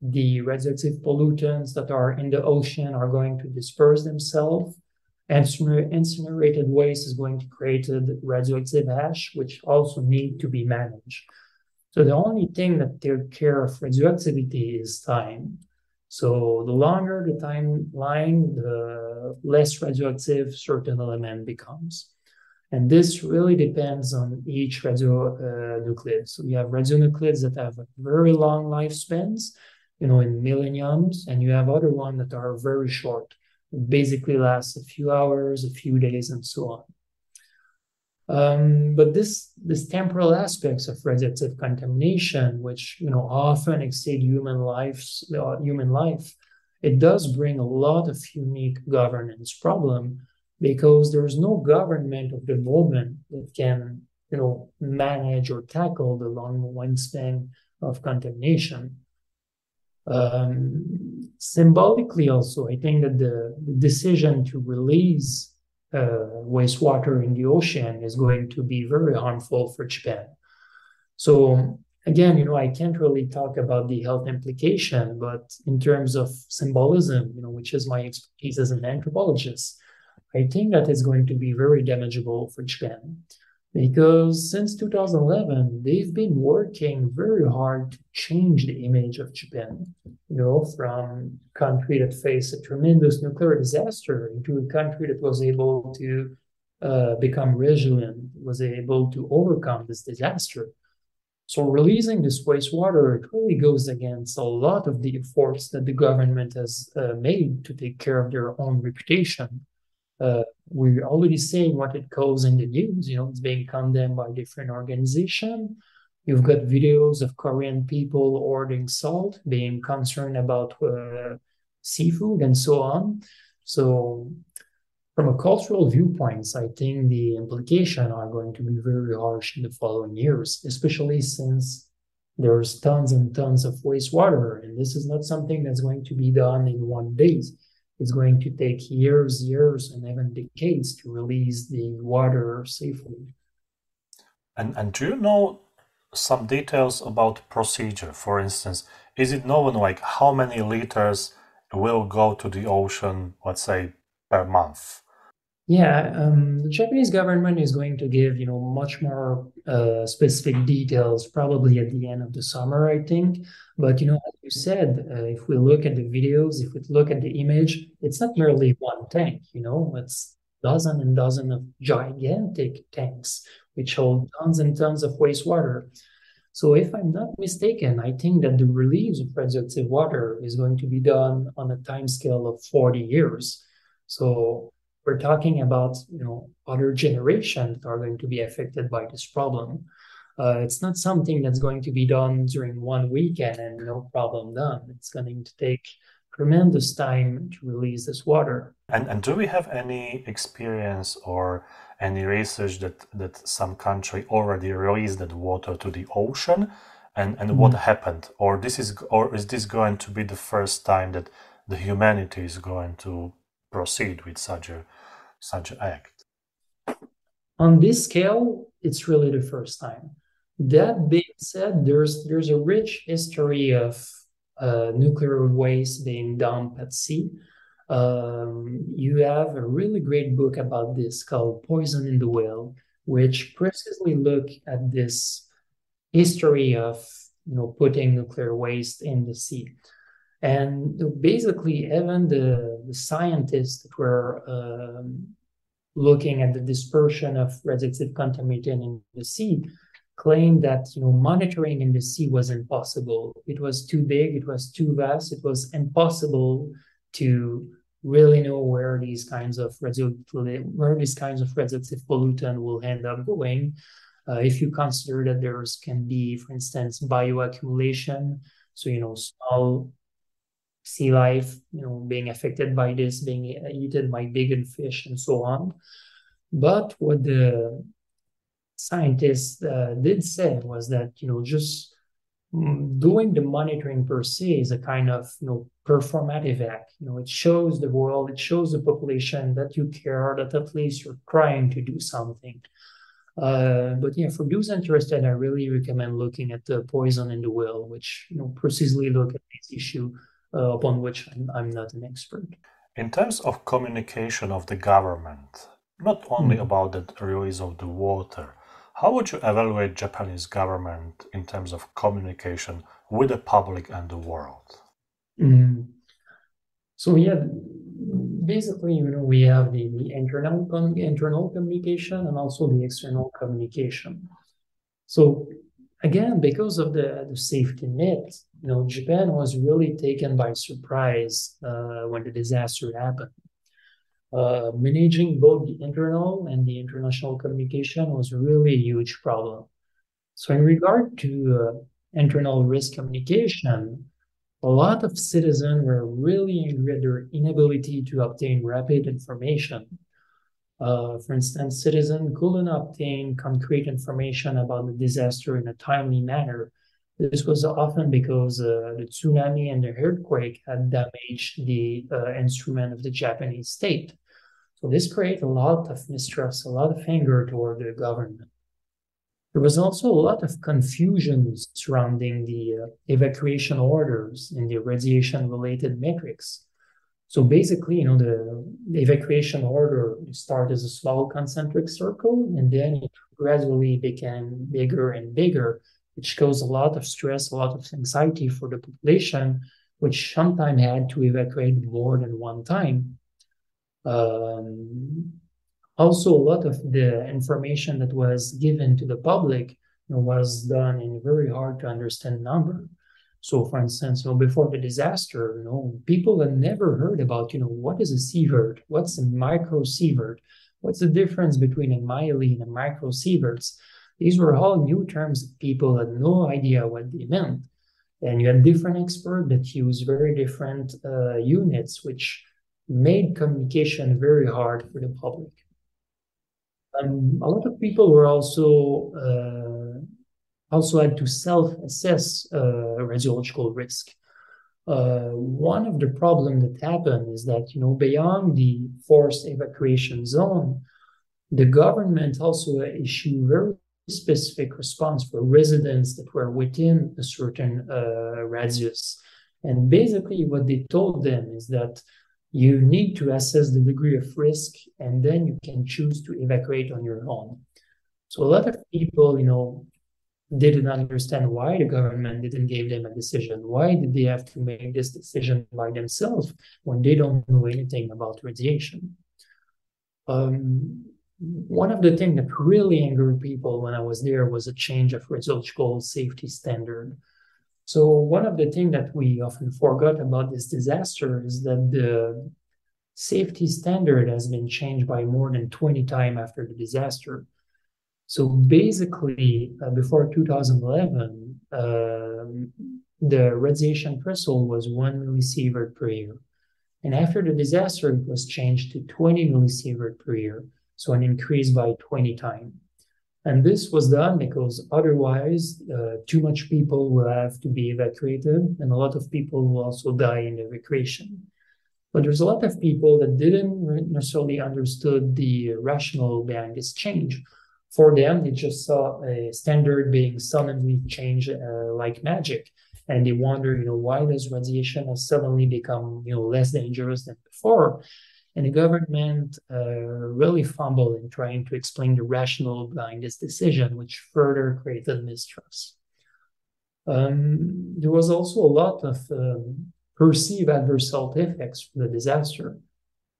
The radioactive pollutants that are in the ocean are going to disperse themselves. And incinerated waste is going to create radioactive ash, which also need to be managed. So the only thing that takes care of radioactivity is time. So the longer the timeline, the less radioactive certain element becomes. And this really depends on each radionuclide. Uh, so you have radionuclides that have very long lifespans, you know, in millenniums, and you have other ones that are very short, basically last a few hours, a few days, and so on. Um, but this this temporal aspects of radioactive contamination, which you know often exceed human lives, uh, human life, it does bring a lot of unique governance problem because there's no government of the moment that can you know manage or tackle the long wingspan of contamination. Um, symbolically, also, I think that the, the decision to release Uh, wastewater in the ocean is going to be very harmful for Japan. So again, you know, I can't really talk about the health implication, but in terms of symbolism, you know, which is my expertise as an anthropologist, I think that is going to be very damageable for Japan because since 2011 they've been working very hard to change the image of japan you know from a country that faced a tremendous nuclear disaster into a country that was able to uh, become resilient was able to overcome this disaster. So releasing this wastewater it really goes against a lot of the efforts that the government has uh, made to take care of their own reputation uh, we're already seeing what it goes in the news. You know, it's being condemned by different organizations. You've got videos of Korean people ordering salt, being concerned about uh, seafood and so on. So, from a cultural viewpoint, I think the implications are going to be very harsh in the following years, especially since there's tons and tons of wastewater, and this is not something that's going to be done in one day it's going to take years, years, and even decades to release the water safely. And and do you know some details about procedure? For instance, is it known like how many liters will go to the ocean, let's say, per month? Yeah, um, the Japanese government is going to give you know much more uh, specific details probably at the end of the summer, I think. But you know, as you said, uh, if we look at the videos, if we look at the image, it's not merely one tank. You know, it's dozen and dozen of gigantic tanks which hold tons and tons of wastewater. So, if I'm not mistaken, I think that the release of radioactive water is going to be done on a time scale of 40 years. So we're talking about you know other generations that are going to be affected by this problem. Uh, it's not something that's going to be done during one weekend and no problem done. It's going to take tremendous time to release this water. And, and do we have any experience or any research that, that some country already released that water to the ocean and, and mm-hmm. what happened? Or this is or is this going to be the first time that the humanity is going to proceed with such a such act? On this scale, it's really the first time. That being said, there's there's a rich history of uh, nuclear waste being dumped at sea. Um, you have a really great book about this called Poison in the Well, which precisely look at this history of you know putting nuclear waste in the sea. And basically, even the, the scientists that were um, looking at the dispersion of radioactive contaminant in the sea claimed that you know monitoring in the sea was impossible. It was too big, it was too vast, it was impossible to really know where these kinds of radioactive where these kinds of radioactive pollutant will end up going. Uh, if you consider that there can be, for instance, bioaccumulation, so you know small sea life, you know, being affected by this, being eaten by bigger fish, and so on. But what the scientists uh, did say was that you know just mm, doing the monitoring per se is a kind of you know performative act. You know, it shows the world, it shows the population that you care, that at least you're trying to do something. Uh, but yeah, for those interested, I really recommend looking at the poison in the well, which you know precisely look at this issue uh, upon which I'm, I'm, not an expert. In terms of communication of the government, not only mm. about the release of the water, how would you evaluate Japanese government in terms of communication with the public and the world? Mm. So yeah, basically, you know, we have the, the internal internal communication and also the external communication. So again, because of the, the safety net, you know, Japan was really taken by surprise uh, when the disaster happened. Uh, managing both the internal and the international communication was really a huge problem. So, in regard to uh, internal risk communication, a lot of citizens were really angry at their inability to obtain rapid information uh, for instance, citizens couldn't obtain concrete information about the disaster in a timely manner. This was often because uh, the tsunami and the earthquake had damaged the uh, instrument of the Japanese state. So this created a lot of mistrust, a lot of anger toward the government. There was also a lot of confusion surrounding the uh, evacuation orders and the radiation related metrics. So basically, you know, the, the evacuation order started as a small concentric circle, and then it gradually became bigger and bigger, which caused a lot of stress, a lot of anxiety for the population, which sometimes had to evacuate more than one time. Um, also, a lot of the information that was given to the public you know, was done in very hard to understand number. So, for instance, you know, before the disaster, you know, people had never heard about, you know, what is a sievert? What's a micro sievert? What's the difference between a milli and micro sieverts? These were all new terms people had no idea what they meant. And you had different experts that used very different uh, units, which made communication very hard for the public. Um, a lot of people were also uh, also had to self-assess uh, radiological risk. Uh, one of the problems that happened is that you know beyond the forced evacuation zone, the government also issued very specific response for residents that were within a certain uh, radius. And basically, what they told them is that you need to assess the degree of risk, and then you can choose to evacuate on your own. So a lot of people, you know, didn't understand why the government didn't give them a decision. Why did they have to make this decision by themselves when they don't know anything about radiation? Um, one of the things that really angered people when I was there was a change of radiological safety standard. So one of the things that we often forgot about this disaster is that the safety standard has been changed by more than 20 times after the disaster. So basically, uh, before 2011, uh, the radiation threshold was one millisievert per year. And after the disaster, it was changed to 20 millisievert per year, so an increase by 20 times. And this was done because otherwise, uh, too much people will have to be evacuated, and a lot of people will also die in evacuation. But there's a lot of people that didn't necessarily understood the rationale behind this change. For them, they just saw a standard being suddenly changed uh, like magic, and they wonder, you know, why does radiation have suddenly become, you know, less dangerous than before? And the government uh, really fumbled in trying to explain the rationale behind this decision, which further created mistrust. Um, there was also a lot of um, perceived adverse health effects from the disaster.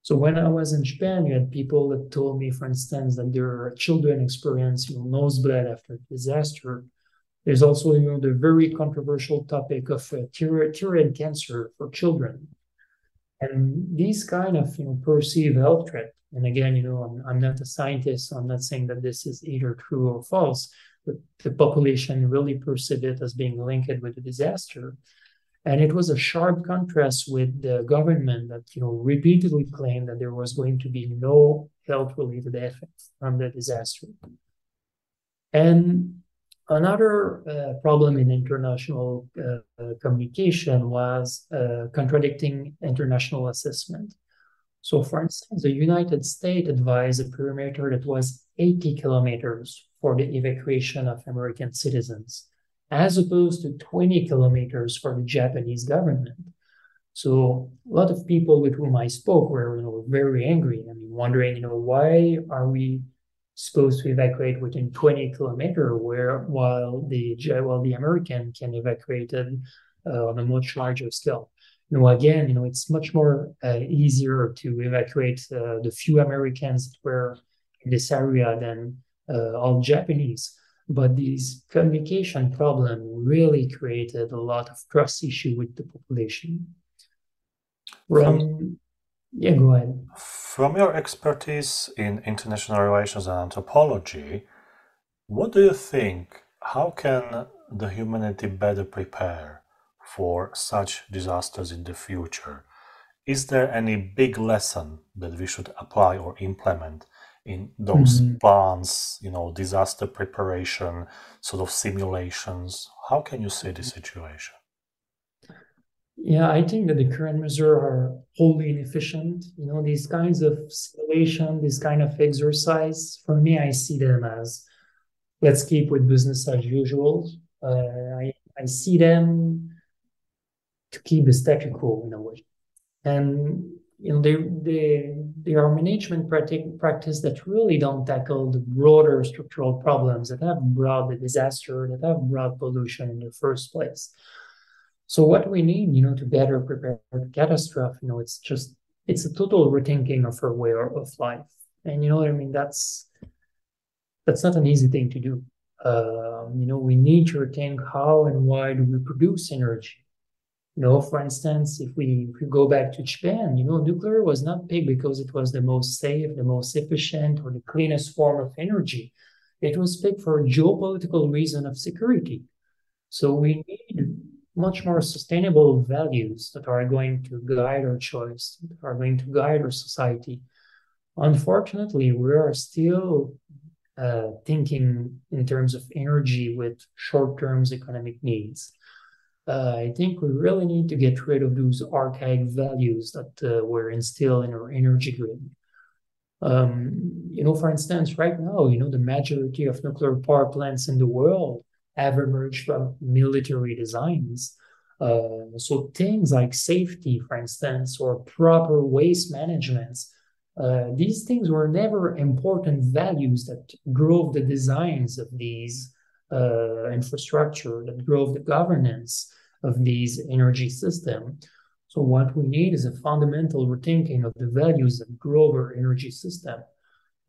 So when I was in Japan, you had people that told me, for instance, that their children experience you know, nosebleed after disaster there's also, you know, the very controversial topic of uh, thyroid cancer for children. And these kind of, you know, perceived health threat. And again, you know, I'm, I'm not a scientist, so I'm not saying that this is either true or false, but the population really perceive it as being linked with a disaster. And it was a sharp contrast with the government that, you know, repeatedly claimed that there was going to be no health-related effects from the disaster. And Another uh, problem in international uh, communication was uh, contradicting international assessment. So, for instance, the United States advised a perimeter that was 80 kilometers for the evacuation of American citizens, as opposed to 20 kilometers for the Japanese government. So, a lot of people with whom I spoke were, you know, very angry. I mean, wondering, you know, why are we supposed to evacuate within 20 kilometer, where while the while the American can evacuate uh, on a much larger scale. You know, again, you know, it's much more uh, easier to evacuate uh, the few Americans that were in this area than uh, all Japanese. But this communication problem really created a lot of trust issue with the population. From, yeah, go ahead. From your expertise in international relations and anthropology, what do you think? How can the humanity better prepare for such disasters in the future? Is there any big lesson that we should apply or implement in those mm-hmm. plans, you know, disaster preparation, sort of simulations? How can you see the situation? Yeah, I think that the current measures are wholly inefficient. You know, these kinds of simulation, this kind of exercise, for me, I see them as let's keep with business as usual. Uh, I, I see them to keep the status quo in a way. And you know, they they they are management practic- practice that really don't tackle the broader structural problems that have brought the disaster, that have brought pollution in the first place. So what we need, you know, to better prepare for catastrophe, you know, it's just it's a total rethinking of our way of life. And you know what I mean? That's that's not an easy thing to do. Um, you know, we need to rethink how and why do we produce energy. You know, for instance, if we, if we go back to Japan, you know, nuclear was not picked because it was the most safe, the most efficient, or the cleanest form of energy. It was picked for geopolitical reason of security. So we need much more sustainable values that are going to guide our choice, that are going to guide our society. Unfortunately, we are still uh, thinking in terms of energy with short term economic needs. Uh, I think we really need to get rid of those archaic values that uh, were instilled in our energy grid. Um, you know, for instance, right now, you know, the majority of nuclear power plants in the world have emerged from military designs. Uh, so things like safety, for instance, or proper waste management, uh, these things were never important values that drove the designs of these uh, infrastructure, that drove the governance of these energy system. So what we need is a fundamental rethinking of the values that drove our energy system.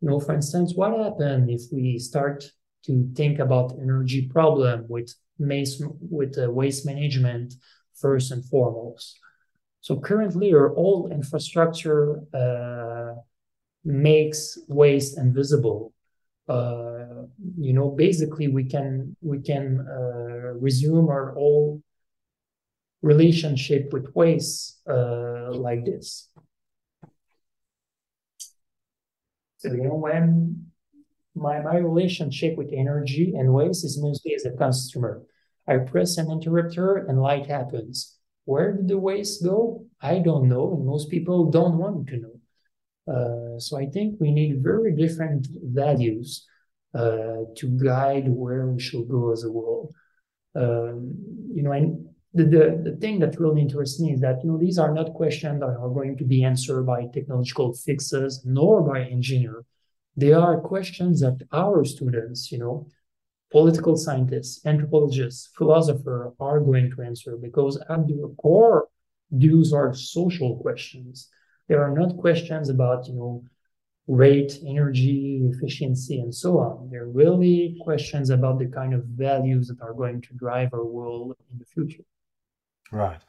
You know, for instance, what happened if we start to think about energy problem with waste, with uh, waste management first and foremost. So currently, our old infrastructure uh, makes waste invisible. Uh, you know, basically, we can we can uh, resume our old relationship with waste uh, like this. So you know, when my my relationship with energy and waste is mostly as a customer. I press an interrupter and light happens. Where did the waste go? I don't know, and most people don't want to know. Uh, so I think we need very different values uh, to guide where we should go as a world. Um, you know, and the, the, the thing that really interests me is that you know these are not questions that are going to be answered by technological fixes nor by engineer. They are questions that our students, you know, political scientists, anthropologists, philosophers are going to answer because at the core, these are social questions. They are not questions about, you know, rate, energy, efficiency, and so on. They're really questions about the kind of values that are going to drive our world in the future. Right.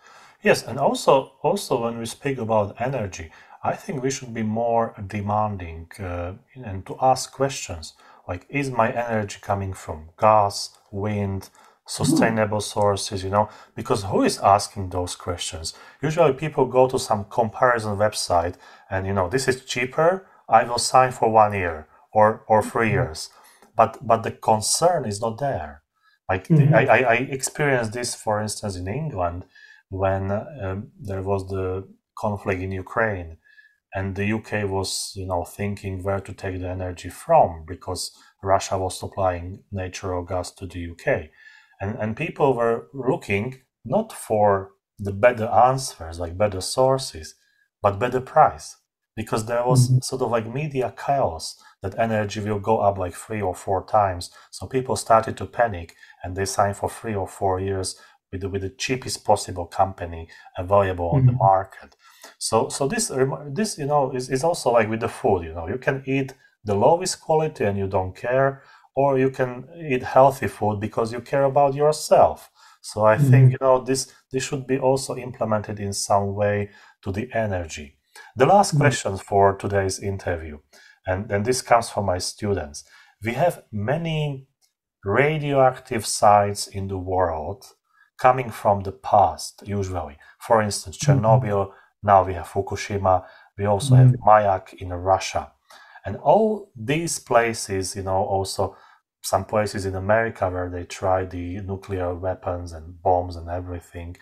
Yes, and also also when we speak about energy, I think we should be more demanding uh, and to ask questions like is my energy coming from gas wind sustainable sources you know? Because who is asking those questions? Usually people go to some comparison website and you know this is cheaper i will sign for one year or or 3 mm-hmm. years. But but the concern is not there. Like mm-hmm. I, I, I experienced this for instance in england when um, there was the conflict in ukraine and the UK was, you know, thinking where to take the energy from because Russia was supplying natural gas to the UK, and and people were looking not for the better answers, like better sources, but better price, because there was mm-hmm. sort of like media chaos that energy will go up like three or four times. So people started to panic and they signed for three or four years with the, with the cheapest possible company available mm-hmm. on the mm-hmm. market. So so this this you know is, is also like with the food. You know you can eat the lowest quality and you don't care, or you can eat healthy food because you care about yourself. So I mm-hmm. think you know this this should be also implemented in some way to the energy. The last mm-hmm. question for today's interview, and, and this comes from my students. We have many radioactive sites in the world coming from the past, usually. For instance, mm-hmm. Chernobyl, now we have Fukushima, we also mm-hmm. have Mayak in Russia. And all these places, you know, also some places in America where they try the nuclear weapons and bombs and everything.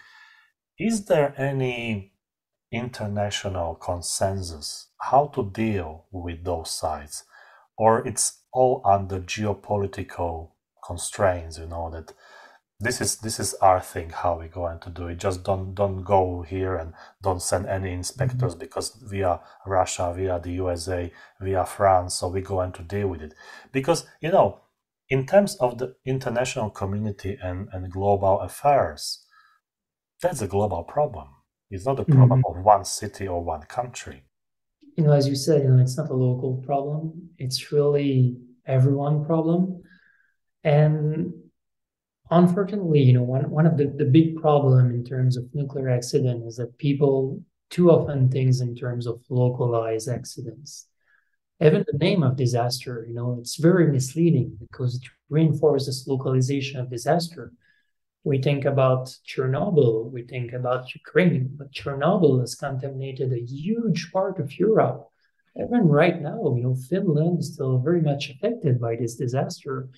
Is there any international consensus how to deal with those sites? Or it's all under geopolitical constraints, you know, that this is this is our thing how we're going to do it just don't don't go here and don't send any inspectors mm-hmm. because via russia via the usa via france so we're going to deal with it because you know in terms of the international community and, and global affairs that's a global problem it's not a problem mm-hmm. of one city or one country you know as you said you know it's not a local problem it's really everyone problem and unfortunately, you know, one, one of the, the big problem in terms of nuclear accident is that people too often think in terms of localized accidents. Even the name of disaster, you know, it's very misleading because it reinforces localization of disaster. We think about Chernobyl, we think about Ukraine, but Chernobyl has contaminated a huge part of Europe. Even right now, you know, Finland is still very much affected by this disaster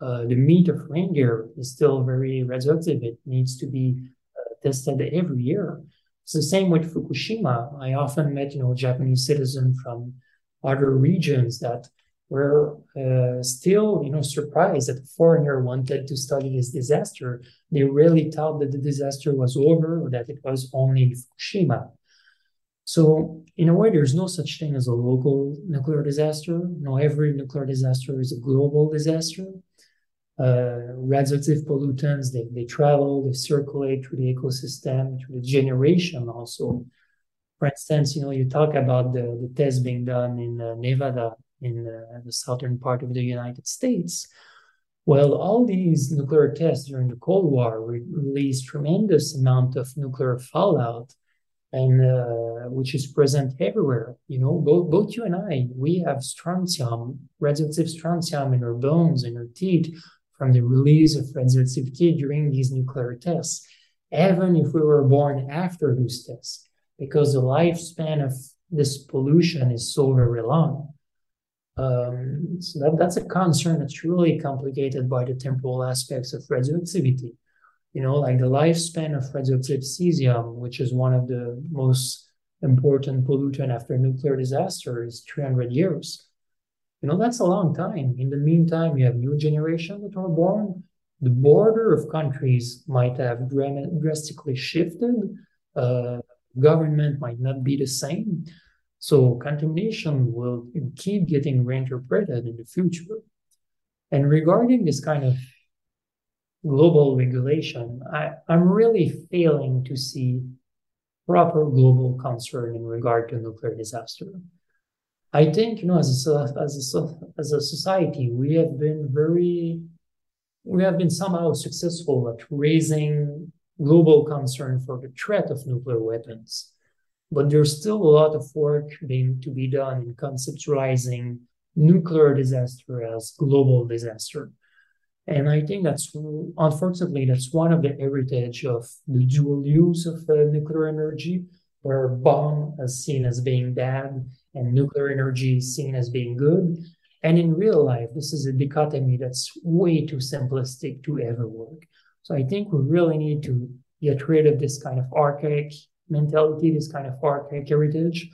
uh, the meat of reindeer is still very radioactive. It needs to be uh, tested every year. It's the same with Fukushima. I often met, you know, Japanese citizen from other regions that were uh, still, you know, surprised that a foreigner wanted to study this disaster. They really thought that the disaster was over or that it was only in Fukushima. So, in a way, there's no such thing as a local nuclear disaster. Know, every nuclear disaster is a global disaster uh, radioactive pollutants, they, they travel, they circulate through the ecosystem, through the generation also. For instance, you know, you talk about the, the tests being done in uh, Nevada, in uh, the southern part of the United States. Well, all these nuclear tests during the Cold War re- released tremendous amount of nuclear fallout and uh, which is present everywhere. You know, both both you and I, we have strontium, radioactive strontium in our bones, in our teeth, from the release of radioactivity during these nuclear tests, even if we were born after those tests, because the lifespan of this pollution is so very long. Um, so that, that's a concern that's really complicated by the temporal aspects of radioactivity. You know, like the lifespan of radioactive cesium, which is one of the most important pollutant after nuclear disaster, is 300 years. You know, that's a long time. In the meantime, you have new generation that are born. The border of countries might have drastically shifted. Uh, government might not be the same. So contamination will keep getting reinterpreted in the future. And regarding this kind of global regulation, I, I'm really failing to see proper global concern in regard to nuclear disaster. I think, you know, as a, as a, as a society, we have been very, we have been somehow successful at raising global concern for the threat of nuclear weapons. But there's still a lot of work being to be done in conceptualizing nuclear disaster as global disaster. And I think that's unfortunately that's one of the heritage of the dual use of uh, nuclear energy, where bomb is seen as being bad and nuclear energy is seen as being good. And in real life, this is a dichotomy that's way too simplistic to ever work. So I think we really need to get rid of this kind of archaic mentality, this kind of archaic heritage,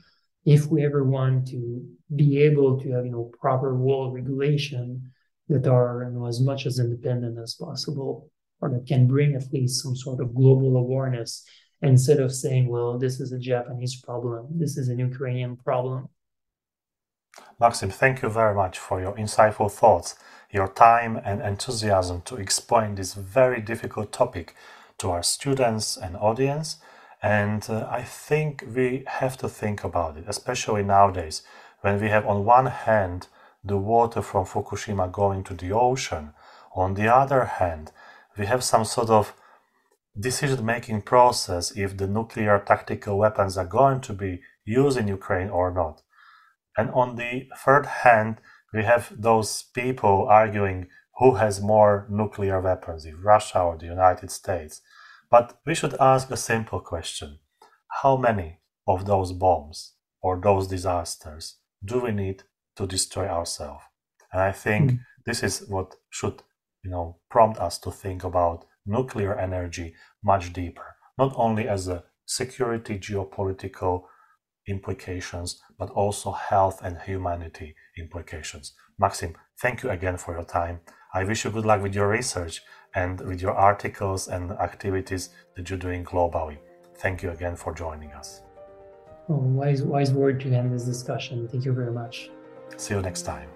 if we ever want to be able to have you know proper world regulation that are you know, as much as independent as possible, or that can bring at least some sort of global awareness instead of saying, well, this is a Japanese problem, this is an Ukrainian problem. Maxime, thank you very much for your insightful thoughts, your time and enthusiasm to explain this very difficult topic to our students and audience. And uh, I think we have to think about it, especially nowadays, when we have on one hand the water from Fukushima going to the ocean, on the other hand, we have some sort of decision making process if the nuclear tactical weapons are going to be used in Ukraine or not. And on the third hand, we have those people arguing who has more nuclear weapons, if Russia or the United States. But we should ask a simple question How many of those bombs or those disasters do we need to destroy ourselves? And I think mm. this is what should you know prompt us to think about nuclear energy much deeper, not only as a security geopolitical implications, but also health and humanity implications. Maxime, thank you again for your time. I wish you good luck with your research and with your articles and activities that you're doing globally. Thank you again for joining us. Oh, wise, wise word to end this discussion. Thank you very much. See you next time.